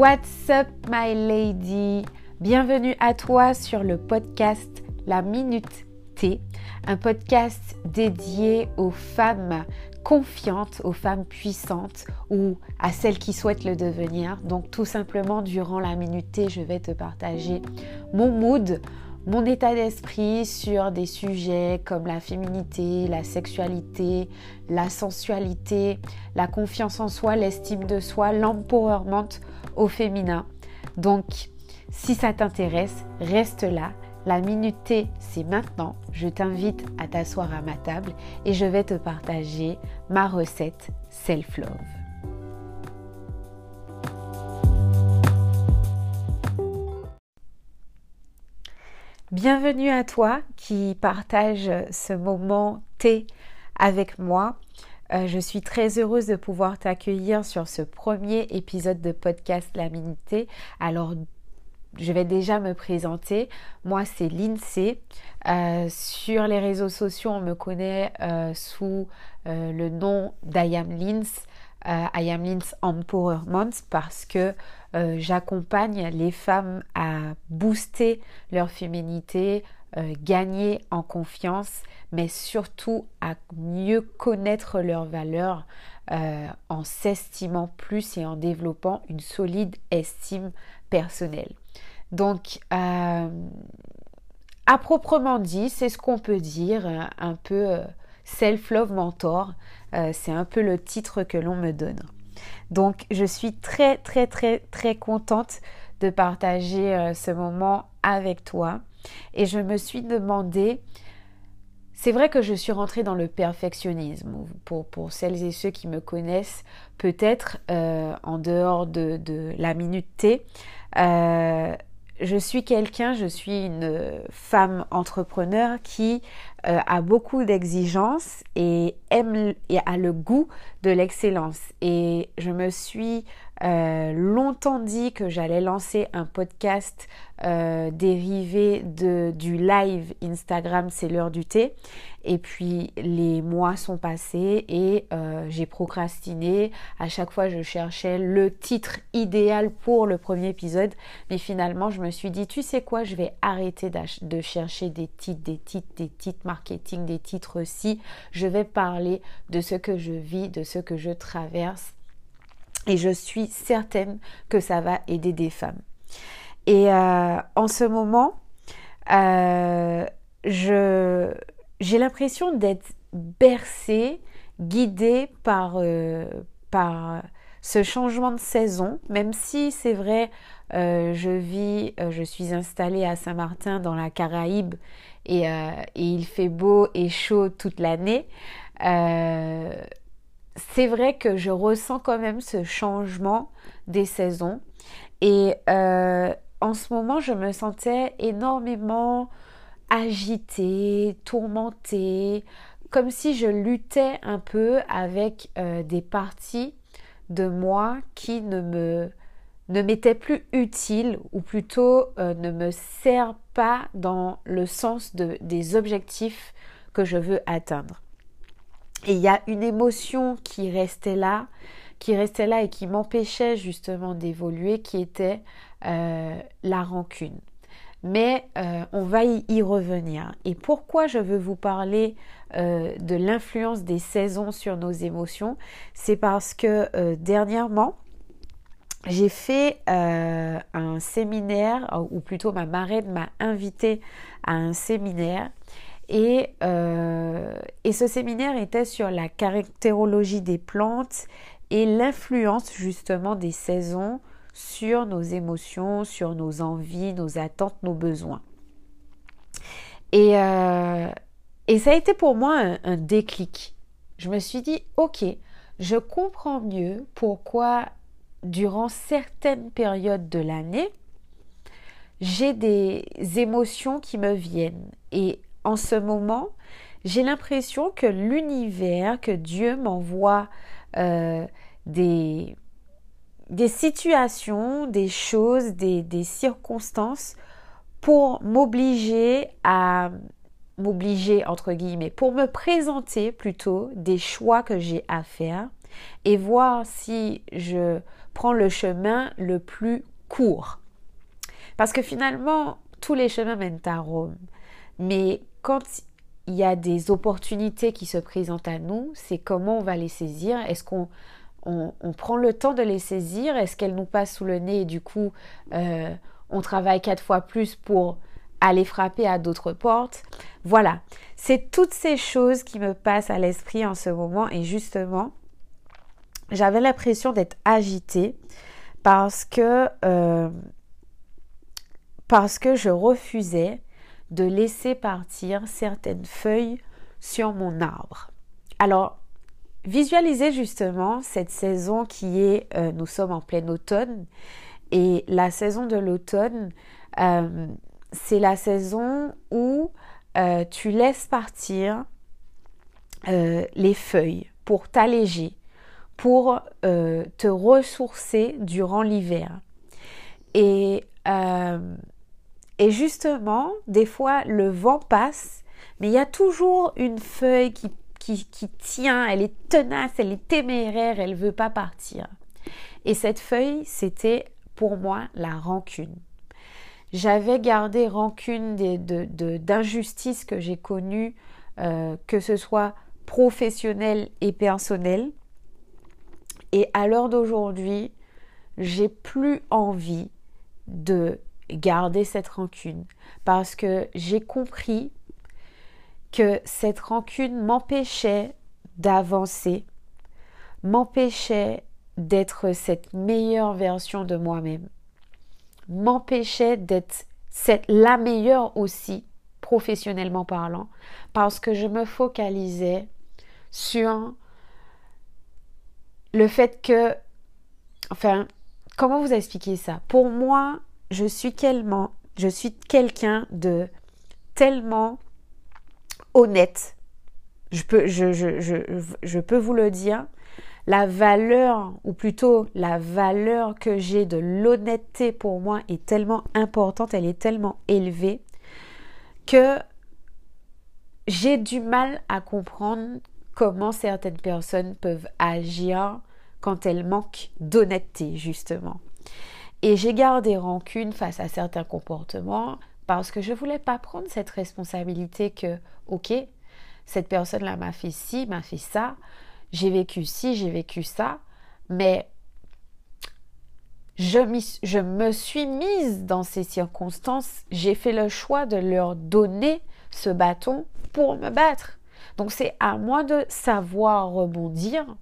What's up my lady? Bienvenue à toi sur le podcast La Minute T, un podcast dédié aux femmes confiantes, aux femmes puissantes ou à celles qui souhaitent le devenir. Donc tout simplement durant la Minute T, je vais te partager mon mood, mon état d'esprit sur des sujets comme la féminité, la sexualité, la sensualité, la confiance en soi, l'estime de soi, l'empowerment au féminin. Donc, si ça t'intéresse, reste là. La minute T, c'est maintenant. Je t'invite à t'asseoir à ma table et je vais te partager ma recette self-love. Bienvenue à toi qui partage ce moment T avec moi. Euh, je suis très heureuse de pouvoir t'accueillir sur ce premier épisode de podcast La Minute. Alors, je vais déjà me présenter. Moi, c'est Lindsay. Euh, sur les réseaux sociaux, on me connaît euh, sous le nom d'Ayam Lins. I am Empowerment parce que j'accompagne les femmes à booster leur féminité, euh, gagner en confiance, mais surtout à mieux connaître leurs valeurs euh, en s'estimant plus et en développant une solide estime personnelle. Donc, euh, à proprement dit, c'est ce qu'on peut dire, un peu self-love mentor. c'est un peu le titre que l'on me donne. Donc, je suis très, très, très, très contente de partager ce moment avec toi. Et je me suis demandé, c'est vrai que je suis rentrée dans le perfectionnisme. Pour, pour celles et ceux qui me connaissent, peut-être euh, en dehors de, de, la minute T, euh, je suis quelqu'un, je suis une femme entrepreneur qui euh, a beaucoup d'exigences et aime et a le goût de l'excellence. Et je me suis euh, longtemps dit que j'allais lancer un podcast euh, dérivé de, du live Instagram C'est l'heure du thé. Et puis les mois sont passés et euh, j'ai procrastiné. À chaque fois, je cherchais le titre idéal pour le premier épisode. Mais finalement, je me suis dit, tu sais quoi, je vais arrêter de chercher des titres, des titres, des titres marketing, des titres aussi. Je vais parler de ce que je vis, de ce que je traverse et je suis certaine que ça va aider des femmes. Et euh, en ce moment, euh, j'ai l'impression d'être bercée, guidée par, euh, par ce changement de saison, même si c'est vrai, je vis, je suis installée à Saint-Martin dans la Caraïbe et, et, il fait beau et chaud toute l'année c'est vrai que je ressens quand même ce changement des saisons. Et euh, en ce moment, je me sentais énormément agitée, tourmentée, comme si je luttais un peu avec euh, des parties de moi qui ne me ne m'étaient plus utiles ou plutôt euh, ne me servent pas dans le sens de, des objectifs que je veux atteindre. Et il y a une émotion qui restait là, qui restait là et qui m'empêchait justement d'évoluer, qui était euh, la rancune. Mais euh, on va y, revenir. Et pourquoi je veux vous parler euh, de l'influence des saisons sur nos émotions? C'est parce que dernièrement, j'ai fait un séminaire, ou plutôt ma marraine m'a invité à un séminaire euh, et, ce séminaire était sur la caractérologie des plantes et l'influence justement des saisons sur nos émotions, sur nos envies, nos attentes, nos besoins. Et, euh, ça a été pour moi un, un, déclic. Je me suis dit, ok, je comprends mieux pourquoi durant certaines périodes de l'année, j'ai des émotions qui me viennent. Et en ce moment, j'ai l'impression que l'univers, que Dieu m'envoie euh, des, situations, des choses, des, des circonstances pour m'obliger à m'obliger entre guillemets, pour me présenter plutôt des choix que j'ai à faire et voir si je prends le chemin le plus court. Parce que finalement, tous les chemins mènent à Rome. Mais quand il y a des opportunités qui se présentent à nous, c'est comment on va les saisir. Est-ce qu'on on, prend le temps de les saisir? Est-ce qu'elles nous passent sous le nez et du coup, euh, on travaille quatre fois plus pour aller frapper à d'autres portes? Voilà, c'est toutes ces choses qui me passent à l'esprit en ce moment et justement, j'avais l'impression d'être agitée parce que, euh, parce que je refusais de laisser partir certaines feuilles sur mon arbre. Alors, visualisez justement cette saison qui est, euh, nous sommes en plein automne, et la saison de l'automne, euh, c'est la saison où tu laisses partir les feuilles pour t'alléger, pour euh, te ressourcer durant l'hiver. Et, euh, et justement, des fois, le vent passe, mais il y a toujours une feuille qui, qui, tient, elle est tenace, elle est téméraire, elle ne veut pas partir. Et cette feuille, c'était pour moi la rancune. J'avais gardé rancune d'injustices que j'ai connues, euh, que ce soit professionnelles et personnelles. Et à l'heure d'aujourd'hui, j'ai plus envie de garder cette rancune. Parce que j'ai compris que cette rancune m'empêchait d'avancer, m'empêchait d'être cette meilleure version de moi-même, m'empêchait d'être la meilleure aussi professionnellement parlant parce que je me focalisais sur le fait que, enfin, comment vous expliquer ça? Pour moi, je suis tellement, je suis quelqu'un de tellement honnête. Je peux, je, je, peux vous le dire. La valeur, ou plutôt la valeur que j'ai de l'honnêteté pour moi est tellement importante, elle est tellement élevée que j'ai du mal à comprendre comment certaines personnes peuvent agir quand elles manquent d'honnêteté, justement. Et j'ai gardé rancune face à certains comportements parce que je ne voulais pas prendre cette responsabilité que, ok, cette personne-là m'a fait ci, m'a fait ça, j'ai vécu ci, j'ai vécu ça, mais je, je, me suis mise dans ces circonstances, j'ai fait le choix de leur donner ce bâton pour me battre. Donc c'est à moi de savoir rebondir.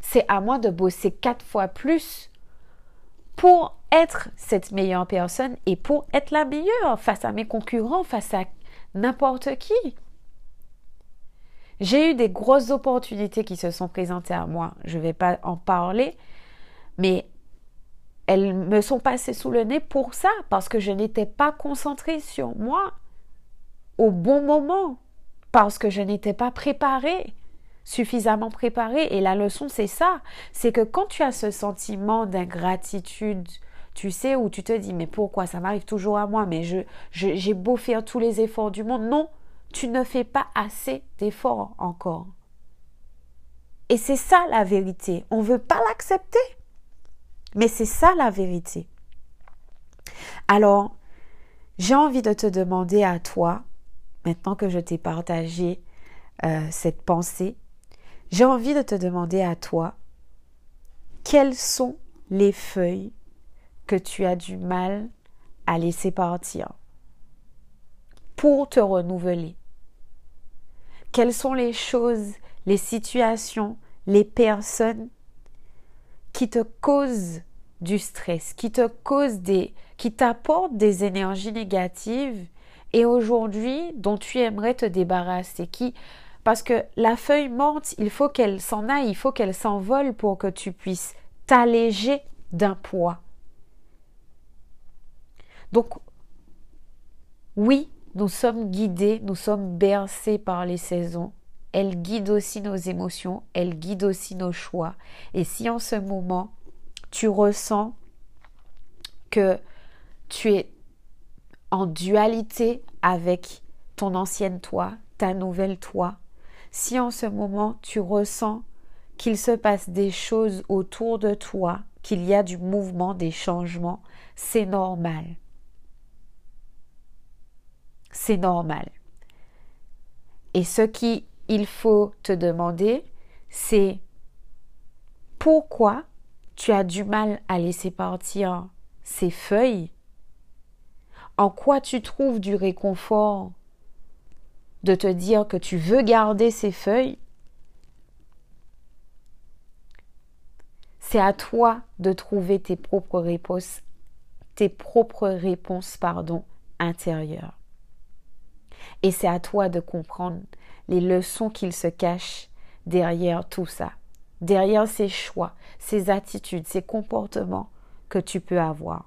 C'est à moi de bosser quatre fois plus pour être cette meilleure personne et pour être la meilleure face à mes concurrents, face à n'importe qui. J'ai eu des grosses opportunités qui se sont présentées à moi. Je ne vais pas en parler, mais elles me sont passées sous le nez pour ça, parce que je n'étais pas concentrée sur moi au bon moment parce que je n'étais pas préparée, suffisamment préparée. Et la leçon, c'est ça, c'est que quand tu as ce sentiment d'ingratitude, tu sais, où tu te dis, mais pourquoi ça m'arrive toujours à moi, mais je, j'ai beau faire tous les efforts du monde. Non, tu ne fais pas assez d'efforts encore. Et c'est ça la vérité. On ne veut pas l'accepter. Mais c'est ça la vérité. Alors, j'ai envie de te demander à toi, maintenant que je t'ai partagé euh, cette pensée, j'ai envie de te demander à toi, quelles sont les feuilles que tu as du mal à laisser partir pour te renouveler? Quelles sont les choses, les situations, les personnes qui te causent du stress, qui te causent des, qui t'apportent des énergies négatives et aujourd'hui dont tu aimerais te débarrasser qui parce que la feuille morte, il faut qu'elle s'en aille, il faut qu'elle s'envole pour que tu puisses t'alléger d'un poids. Donc oui, nous sommes guidés, nous sommes bercés par les saisons. Elles guident aussi nos émotions, elles guident aussi nos choix. Et si en ce moment, tu ressens que tu es en dualité avec ton ancienne toi, ta nouvelle toi, si en ce moment tu ressens qu'il se passe des choses autour de toi, qu'il y a du mouvement, des changements, c'est normal. C'est normal. Et ce qu'il faut te demander, c'est pourquoi tu as du mal à laisser partir ces feuilles? En quoi tu trouves du réconfort? De te dire que tu veux garder ces feuilles C'est à toi de trouver tes propres réponses, tes propres réponses pardon, intérieures. Et c'est à toi de comprendre les leçons qu'il se cachent derrière tout ça, derrière ces choix, ces attitudes, ces comportements que tu peux avoir.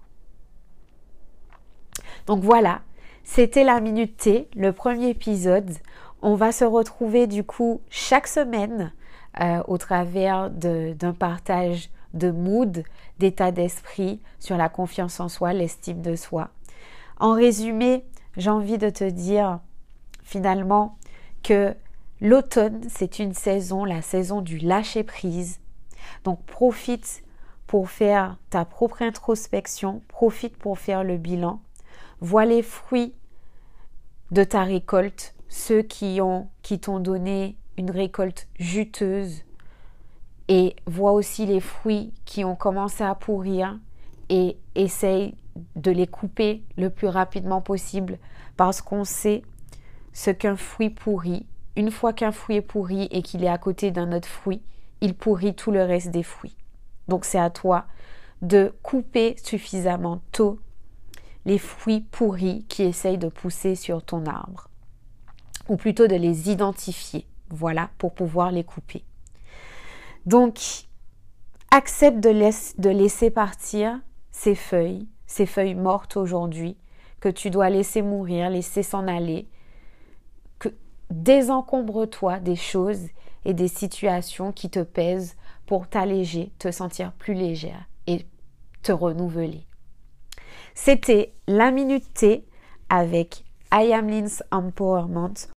Donc voilà, c'était la minute T, le premier épisode. On va se retrouver du coup chaque semaine euh, au travers d'un partage de mood, d'état d'esprit sur la confiance en soi, l'estime de soi. En résumé, j'ai envie de te dire finalement que l'automne, c'est une saison, la saison du lâcher prise. Donc profite pour faire ta propre introspection, profite pour faire le bilan, vois les fruits de ta récolte, ceux qui ont qui t'ont donné une récolte juteuse et vois aussi les fruits qui ont commencé à pourrir et essaye de les couper le plus rapidement possible parce qu'on sait ce qu'un fruit pourrit. Une fois qu'un fruit est pourri et qu'il est à côté d'un autre fruit, il pourrit tout le reste des fruits. Donc c'est à toi de couper suffisamment tôt les fruits pourris qui essayent de pousser sur ton arbre. Ou plutôt de les identifier, voilà, pour pouvoir les couper. Donc, accepte de, laisser partir ces feuilles, ces feuilles mortes aujourd'hui, que tu dois laisser mourir, laisser s'en aller, que désencombre-toi des choses et des situations qui te pèsent pour t'alléger, te sentir plus légère et te renouveler. C'était la minute T avec I Am Empowerment.